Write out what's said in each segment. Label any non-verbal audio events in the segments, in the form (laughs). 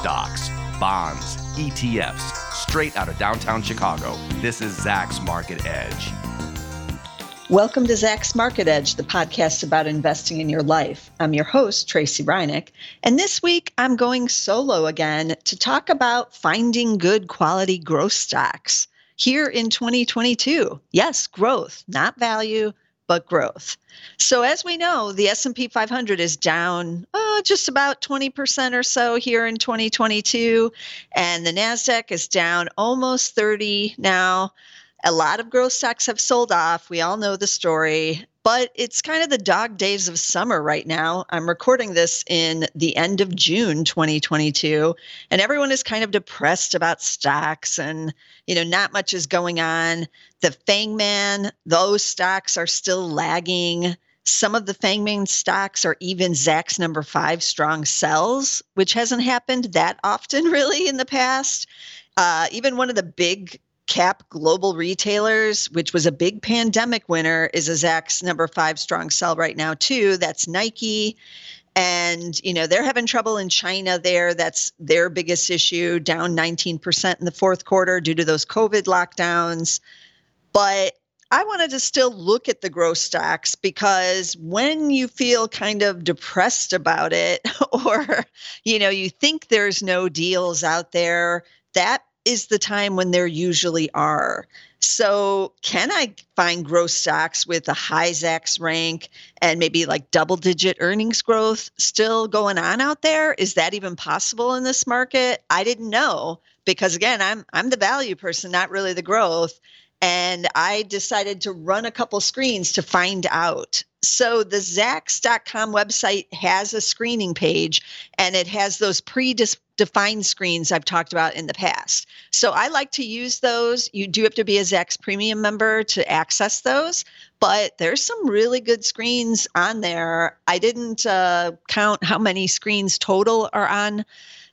stocks, bonds, ETFs, straight out of downtown Chicago. This is Zacks Market Edge. Welcome to Zacks Market Edge, the podcast about investing in your life. I'm your host, Tracey Ryniec, and this week I'm going solo again to talk about finding good quality growth stocks here in 2022. Yes, growth, not value, but growth. So as we know, the S&P 500 is down uh, just about 20% or so here in 2022 and the Nasdaq is down almost 30 now. A lot of growth stocks have sold off. We all know the story but it's kind of the dog days of summer right now. I'm recording this in the end of June 2022, and everyone is kind of depressed about stocks and, you know, not much is going on. The Fangman, those stocks are still lagging. Some of the Fangman stocks are even Zacks number five strong sells, which hasn't happened that often (laughs) really in the past. Uh, even one of the big cap global retailers, which was a big pandemic winner, is a Zacks number five strong sell right now, too. That's Nike. And, you know, they're having trouble in China there. That's their biggest issue, down 19% in the fourth quarter due to those COVID lockdowns. But I wanted to still look at the growth stocks because when you feel kind of depressed about it, (laughs) or, you know, you think there's no deals out there, that is the time when there usually are. So, can I find growth stocks with a high Zacks rank and maybe like double digit earnings growth still going on out there? Is that even possible in this market? I didn't know because again, I'm I'm the value person, not really the growth. And I decided to run a couple screens to find out. So the Zacks.com website has a screening page and it has those pre defined screens I've talked about in the past. So I like to use those. You do have to be a Zacks premium member to access those, but there's some really good screens on there. I didn't uh, count how many screens total are on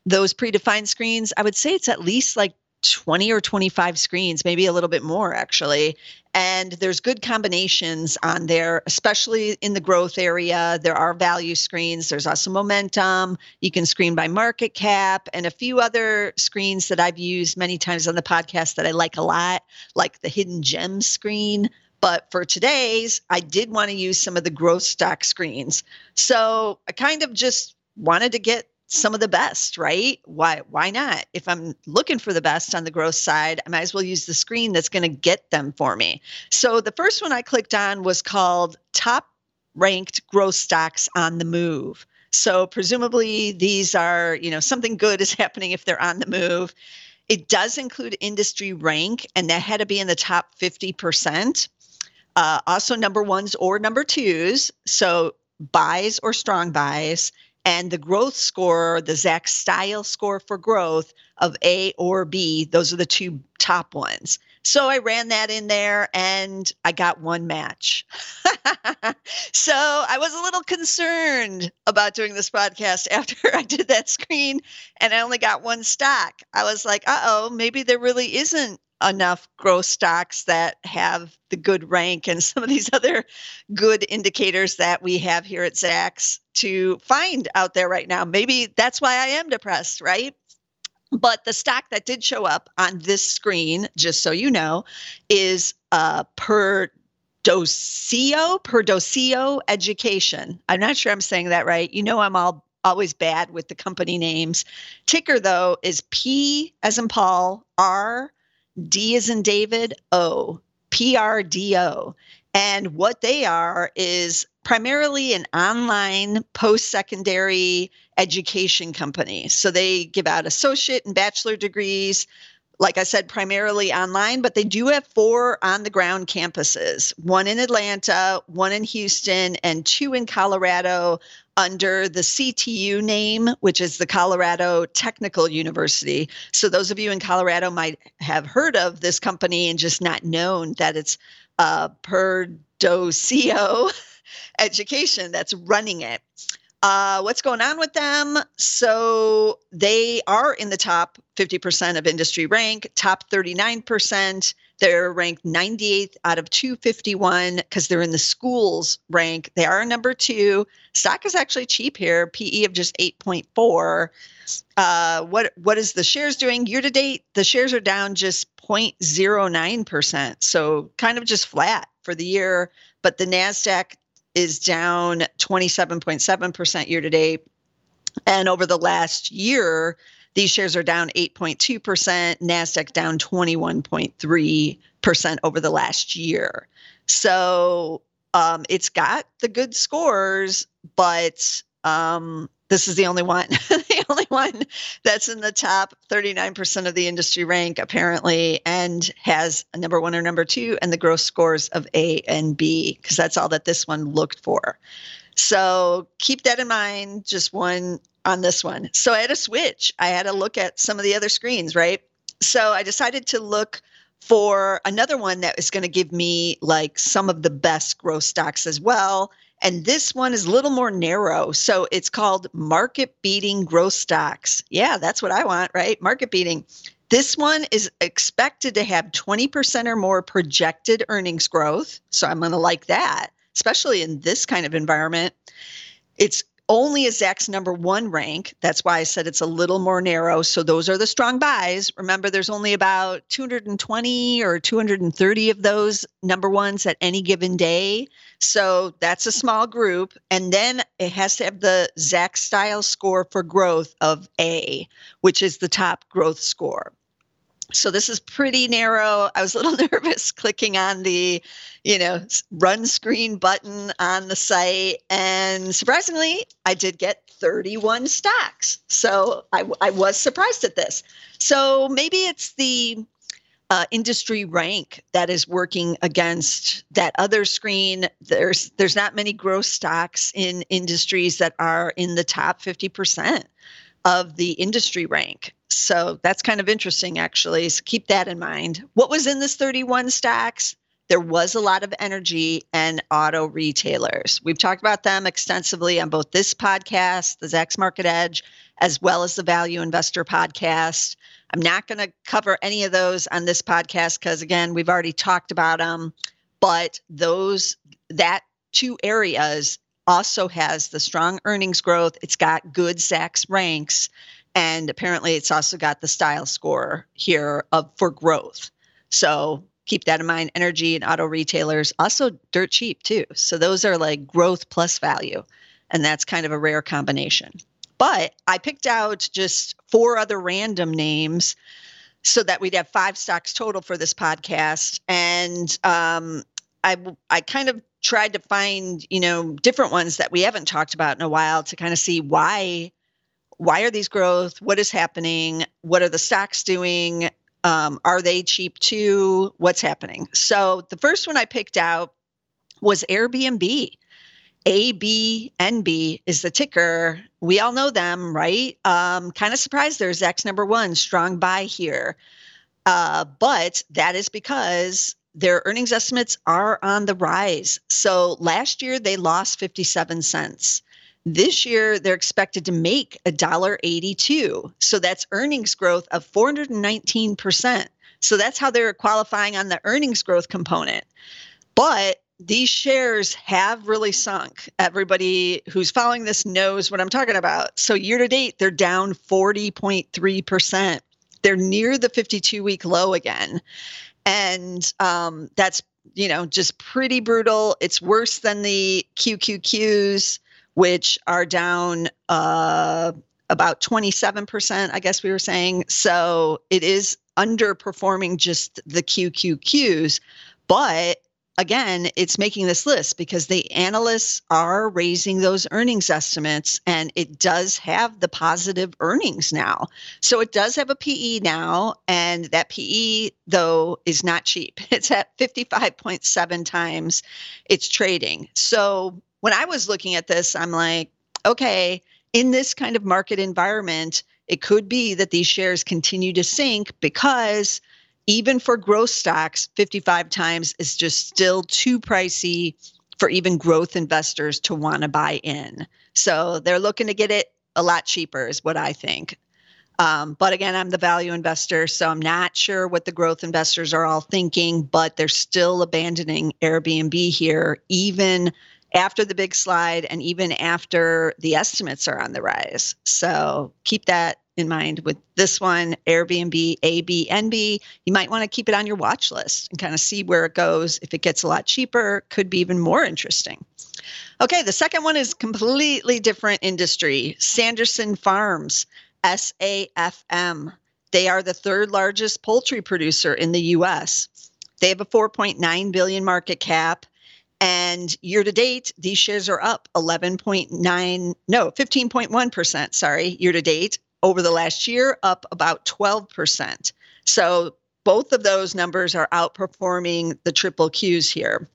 those predefined screens. I would say it's at least like 20 or 25 screens, maybe a little bit more actually. And there's good combinations on there, especially in the growth area. There are value screens. There's also momentum. You can screen by market cap and a few other screens that I've used many times on the podcast that I like a lot, like the hidden gem screen. But for today's, I did want to use some of the growth stock screens. So I kind of just wanted to get some of the best, right? Why why not? If I'm looking for the best on the growth side, I might as well use the screen that's going to get them for me. So the first one I clicked on was called Top Ranked Growth Stocks on the Move. So presumably these are, you know, something good is (laughs) happening if they're on the move. It does include industry rank, and that had to be in the top 50%. Uh, also, number ones or number twos. So buys or strong buys and the growth score, the Zacks style score for growth of A or B, those are the two top ones. So I ran that in there and I got one match. (laughs) so I was a little concerned about doing this podcast (laughs) after I did that screen and I only got one stock. I was like, uh oh, maybe there really isn't enough growth stocks that have the good rank and some of these (laughs) other good indicators that we have here at Zacks to find out there right now. Maybe that's why I am depressed, right? But the stock that did show up on this screen, just so you know, is uh, per Docio, Education. I'm not sure I'm saying that right. You know, I'm all always bad with the company names. Ticker though is P as in Paul, R D is in David, O, PRDO. And what they are is primarily an online post secondary education company. So they give out associate and bachelor degrees, like I said, primarily online, but they do have four on the ground campuses one in Atlanta, one in Houston, and two in Colorado under the CTU name, which is the Colorado Technical University. So, those of you in Colorado might have heard of this company and just not known that it's uh, Perdoceo (laughs) Education that's running it. Uh, what's going on with them? So they are in the top 50% of industry rank, top 39%. They're ranked 98th out of 251 because they're in the schools rank. They are number two. Stock is actually cheap here, PE of just 8.4. Uh, what what is the shares doing year to date? The shares are down just 0.09%, so kind of just flat for the year. But the Nasdaq is down 27.7% year to date. And over the last year, these shares are down 8.2%, NASDAQ down 21.3% over the last year. So um, it's got the good scores, but um, this is the only one, (laughs) (laughs) only one that's in the top 39% of the industry rank, apparently, and has a number one or number two and the growth scores of A and B, because that's all that this one looked for. So keep that in mind, just one on this one. So I had to switch. I had to look at some of the other screens, right? So I decided to look for another one that is going to give me like some of the best growth stocks as well and this one is a little more narrow. So it's called market beating growth stocks. Yeah, that's what I want, right? Market beating. This one is expected to have 20% or more projected earnings growth. So I'm going to like that, especially in this kind of environment. It's only a Zacks number one rank. That's why I said it's a little more narrow. So those are the strong buys. Remember, there's only about 220 or 230 of those number ones at any given day. So that's a small group. And then it has to have the Zacks style score for growth of A, which is the top growth score so this is pretty narrow. I was a little (laughs) nervous clicking on the, you know, run screen button on the site. And surprisingly, I did get 31 stocks. So I, I was surprised at this. So maybe it's the uh, industry rank that is working against that other screen. There's there's not many growth stocks in industries that are in the top 50% of the industry rank. So that's kind of interesting, actually. So keep that in mind. What was in this 31 stacks? There was a lot of energy and auto retailers. We've talked about them extensively on both this podcast, the Zacks Market Edge, as well as the Value Investor podcast. I'm not going to cover any of those on this podcast because, again, we've already talked about them. But those, that two areas also has the strong earnings growth. It's got good Zacks ranks and apparently it's also got the style score here of for growth. So keep that in mind. Energy and auto retailers also dirt cheap too. So those are like growth plus value. And that's kind of a rare combination. But I picked out just four other random names so that we'd have five stocks total for this podcast. And um, I I kind of tried to find you know different ones that we haven't talked about in a while to kind of see why why are these growth? What is happening? What are the stocks doing? Um, are they cheap too? What's happening? So the first one I picked out was Airbnb. ABNB is the ticker. We all know them, right? Um, kind of surprised there's X number one, strong buy here. Uh, but that is because their earnings estimates are on the rise. So last year they lost 57 cents. This year, they're expected to make $1.82. So that's earnings growth of 419%. So that's how they're qualifying on the earnings growth component. But these shares have really sunk. Everybody who's following this knows what I'm talking about. So year to date, they're down 40.3%. They're near the 52 week low again. And um, that's, you know, just pretty brutal. It's worse than the QQQs which are down uh, about 27%, I guess we were saying. So it is underperforming just the QQQs. But again, it's making this list because the analysts are raising those earnings estimates and it does have the positive earnings now. So it does have a PE now, and that PE, though, is not cheap. (laughs) It's at 55.7 times its trading. So when I was looking at this, I'm like, okay, in this kind of market environment, it could be that these shares continue to sink because even for growth stocks, 55 times is just still too pricey for even growth investors to want to buy in. So they're looking to get it a lot cheaper, is what I think. Um, but again, I'm the value investor, so I'm not sure what the growth investors are all thinking, but they're still abandoning Airbnb here, even after the big slide and even after the estimates are on the rise. So keep that in mind with this one, Airbnb, ABNB. You might want to keep it on your watch list and kind of see where it goes. If it gets a lot cheaper, could be even more interesting. Okay, the second one is completely different industry. Sanderson Farms, SAFM. They are the third largest poultry producer in the US. They have a 4.9 billion market cap and year to date, these shares are up 11.9, no, 15.1%, sorry, year to date. Over the last year, up about 12%. So both of those numbers are outperforming the triple Qs here.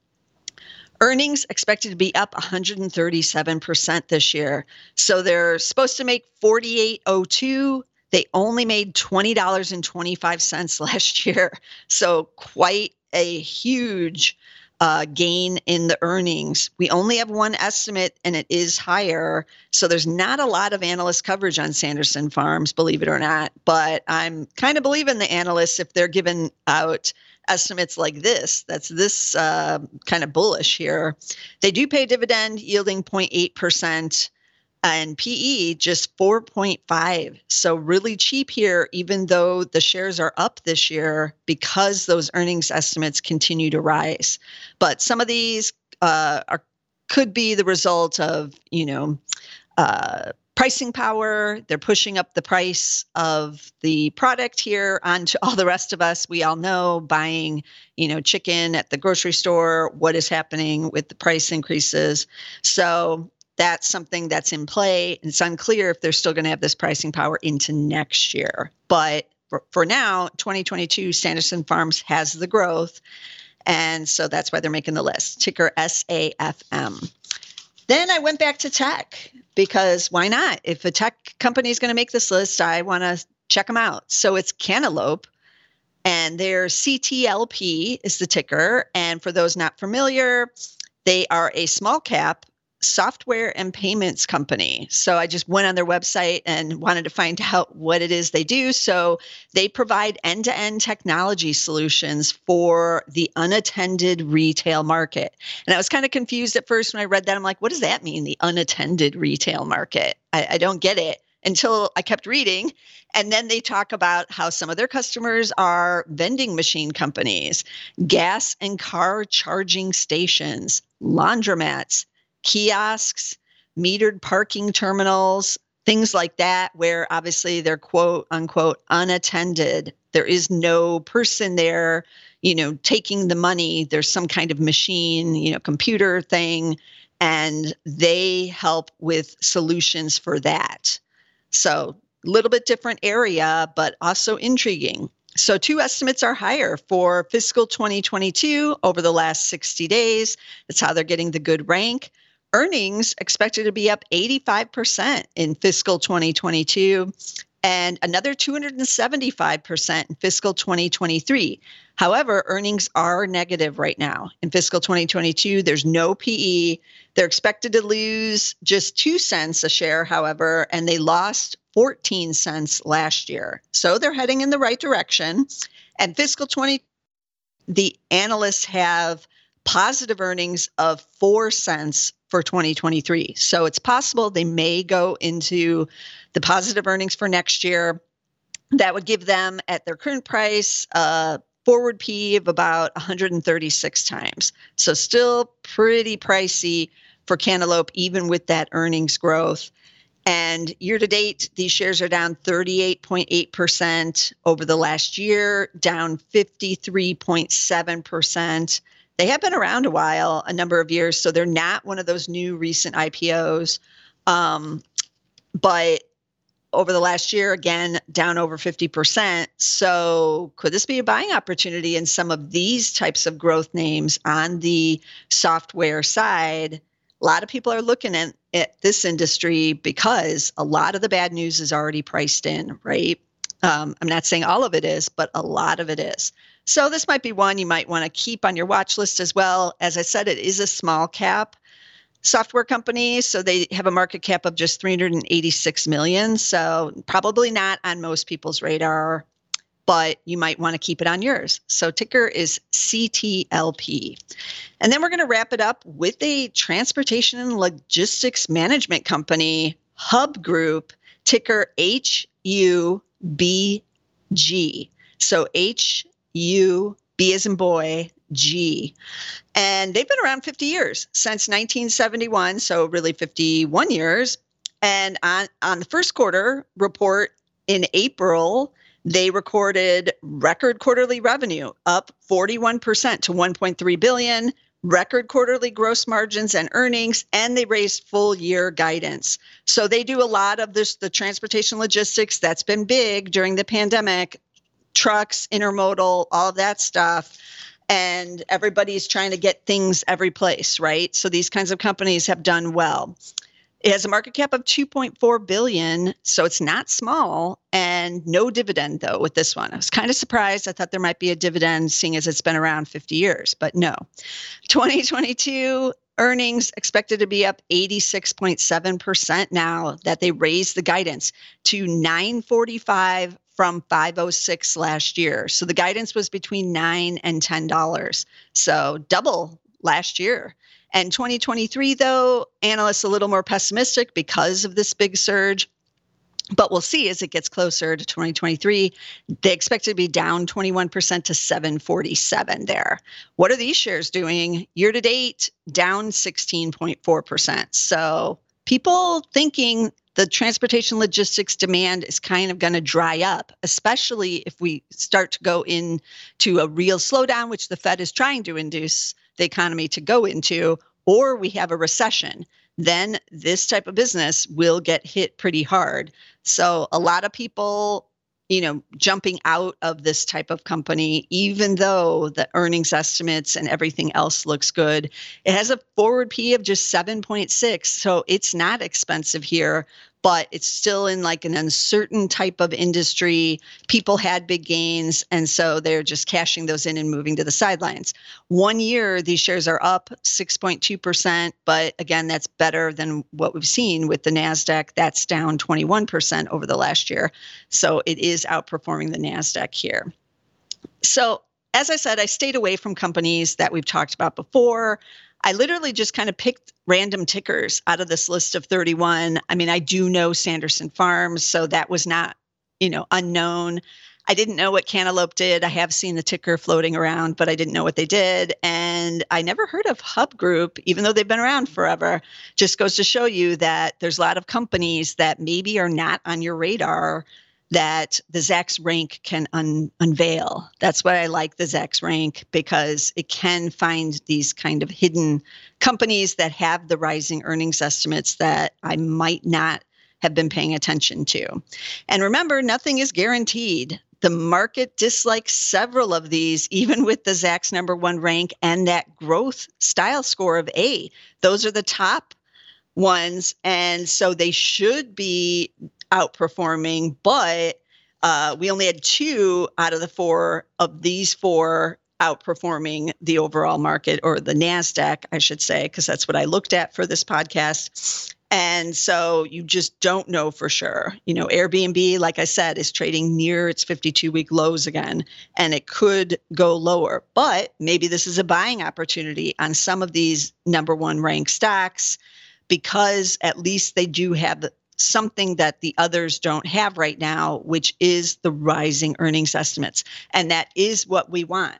Earnings expected to be up 137% this year. So they're supposed to make 4802. They only made $20.25 (laughs) last year. So quite a huge uh, gain in the earnings. We only have one estimate and it is higher. So there's not a lot of analyst coverage on Sanderson Farms, believe it or not. But I'm kind of believing the analysts if they're giving out estimates like this, that's this uh, kind of bullish here. They do pay dividend yielding 0.8% and PE just 4.5. So really cheap here, even though the shares are up this year because those earnings estimates continue to rise. But some of these uh, are could be the result of you know uh, pricing power. They're pushing up the price of the product here onto all the rest of us. We all know buying, you know, chicken at the grocery store, what is happening with the price increases. So that's something that's in play. It's unclear if they're still going to have this pricing power into next year. But for, for now, 2022, Sanderson Farms has the growth. And so that's why they're making the list. Ticker SAFM. Then I went back to tech because why not? If a tech company is going to make this list, I want to check them out. So it's Cantaloupe and their CTLP is the ticker. And for those not familiar, they are a small cap software and payments company. So I just went on their website and wanted to find out what it is they do. So they provide end to end technology solutions for the unattended retail market. And I was kind of confused at first when I read that. I'm like, what does that mean, the unattended retail market? I, I don't get it until I kept reading. And then they talk about how some of their customers are vending machine companies, gas and car charging stations, laundromats, kiosks, metered parking terminals, things like that, where obviously they're quote unquote unattended. There is no person there, you know, taking the money. There's some kind of machine, you know, computer thing, and they help with solutions for that. So, a little bit different area, but also intriguing. So, two estimates are higher for fiscal 2022 over the last 60 days. That's how they're getting the good rank earnings expected to be up 85% in fiscal 2022 and another 275% in fiscal 2023. However, earnings are negative right now. In fiscal 2022, there's no PE. They're expected to lose just 2 cents a share, however, and they lost 14 cents last year. So they're heading in the right direction. And fiscal 20 the analysts have positive earnings of 4 cents for 2023. So it's possible they may go into the positive earnings for next year. That would give them, at their current price, a forward P of about 136 times. So still pretty pricey for Cantaloupe, even with that earnings growth. And year to date, these shares are down 38.8% over the last year, down 53.7% they have been around a while, a number of years, so they're not one of those new recent IPOs. Um, but over the last year, again, down over 50%. So, could this be a buying opportunity in some of these types of growth names on the software side? A lot of people are looking at, at this industry because a lot of the bad news is already priced in, right? Um, I'm not saying all of it is, but a lot of it is. So this might be one you might want to keep on your watch list as well. As I said, it is a small cap. software company. So they have a market cap of just 386 million. So probably not on most people's radar, but you might want to keep it on yours. So ticker is CTLP. And then we're going to wrap it up with a transportation and logistics management company, Hub Group, ticker HUBG. So H U B as in boy, G. And they've been around 50 years since 1971, so really 51 years. And on, on the first quarter report in April, they recorded record quarterly revenue up 41% to 1.3 billion, record quarterly gross margins and earnings, and they raised full year guidance. So they do a lot of this, the transportation logistics that's been big during the pandemic, trucks, intermodal, all of that stuff and everybody's trying to get things every place, right? So these kinds of companies have done well. It has a market cap of 2.4 billion, so it's not small and no dividend though with this one. I was kind of surprised. I thought there might be a dividend seeing as it's been around 50 years, but no. 2022 earnings expected to be up 86.7% now that they raised the guidance to 945 from 506 last year. So the guidance was between 9 and $10. So double last year. And 2023 though, analysts a little more pessimistic because of this big surge. But we'll see as it gets closer to 2023. They expect to be down 21% to 747 there. What are these shares doing? Year to date, down 16.4%. So people thinking the transportation logistics demand is kind of going to dry up, especially if we start to go into a real slowdown, which the Fed is trying to induce the economy to go into, or we have a recession. Then this type of business will get hit pretty hard. So a lot of people you know, jumping out of this type of company, even though the earnings estimates and everything else looks good. It has a forward P of just 7.6. So it's not expensive here, but it's still in like an uncertain type of industry. People had big gains, and so they're just cashing those in and moving to the sidelines. One year, these shares are up 6.2%, but again, that's better than what we've seen with the NASDAQ. That's down 21% over the last year. So it is outperforming the NASDAQ here. So as I said, I stayed away from companies that we've talked about before. I literally just kind of picked random tickers out of this list of 31. I mean, I do know Sanderson Farms, so that was not, you know, unknown. I didn't know what Cantaloupe did. I have seen the ticker floating around, but I didn't know what they did. And I never heard of Hub Group, even though they've been around forever. Just goes to show you that there's a lot of companies that maybe are not on your radar that the Zacks rank can un- unveil. That's why I like the Zacks rank because it can find these kind of hidden companies that have the rising earnings estimates that I might not have been paying attention to. And remember, nothing is guaranteed. The market dislikes several of these, even with the Zacks number one rank and that growth style score of A. Those are the top ones. And so they should be outperforming, but uh, we only had two out of the four of these four outperforming the overall market or the NASDAQ, I should say, because that's what I looked at for this podcast. And so you just don't know for sure. You know, Airbnb, like I said, is trading near its 52 week lows again, and it could go lower. But maybe this is a buying opportunity on some of these number one ranked stocks because at least they do have something that the others don't have right now, which is the rising earnings estimates. And that is what we want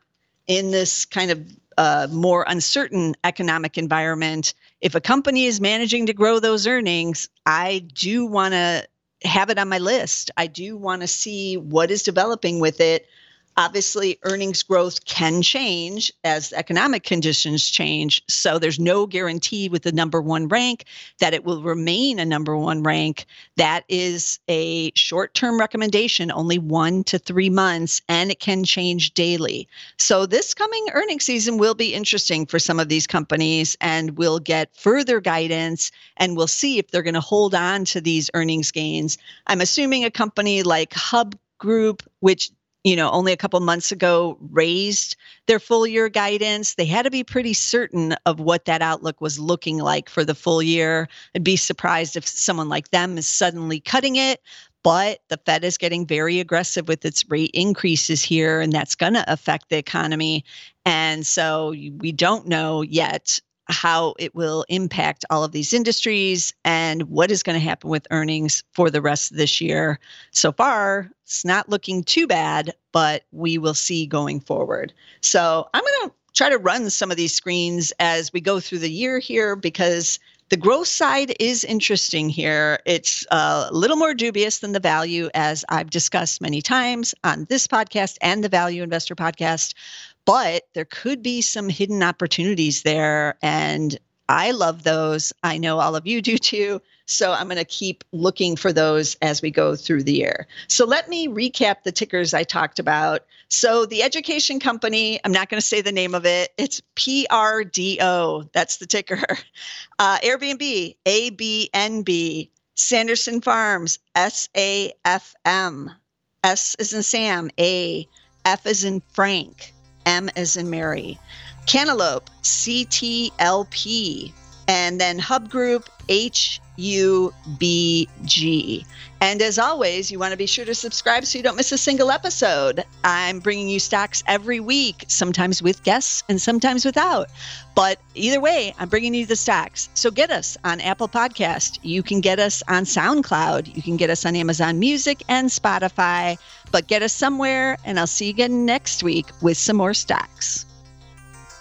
in this kind of uh, more uncertain economic environment. If a company is managing to grow those earnings, I do want to have it on my list. I do want to see what is developing with it Obviously, earnings growth can change as economic conditions change. So there's no guarantee with the number one rank that it will remain a number one rank. That is a short term recommendation, only one to three months, and it can change daily. So this coming earnings season will be interesting for some of these companies, and we'll get further guidance and we'll see if they're going to hold on to these earnings gains. I'm assuming a company like Hub Group, which you know, only a couple months ago raised their full year guidance. They had to be pretty certain of what that outlook was looking like for the full year. I'd be surprised if someone like them is suddenly cutting it. But the Fed is getting very aggressive with its rate increases here, and that's going to affect the economy. And so we don't know yet how it will impact all of these industries and what is going to happen with earnings for the rest of this year. So far, it's not looking too bad, but we will see going forward. So I'm going to try to run some of these screens as we go through the year here because the growth side is interesting here. It's a little more dubious than the value, as I've discussed many times on this podcast and the Value Investor podcast but there could be some hidden opportunities there. And I love those. I know all of you do too. So I'm going to keep looking for those as we go through the year. So let me recap the tickers I talked about. So the education company, I'm not going to say the name of it. It's PRDO. That's the ticker. (laughs) Uh, Airbnb, ABNB. Sanderson Farms, SAFM. S is in Sam, A. F is in Frank. M as in Mary. Cantaloupe, CTLP. And then Hub Group, HUBG. And as always, you want to be sure to subscribe so you don't miss a single episode. I'm bringing you stocks every week, sometimes with guests and sometimes without. But either way, I'm bringing you the stocks. So get us on Apple Podcast. You can get us on SoundCloud. You can get us on Amazon Music and Spotify. But get us somewhere, and I'll see you again next week with some more stocks.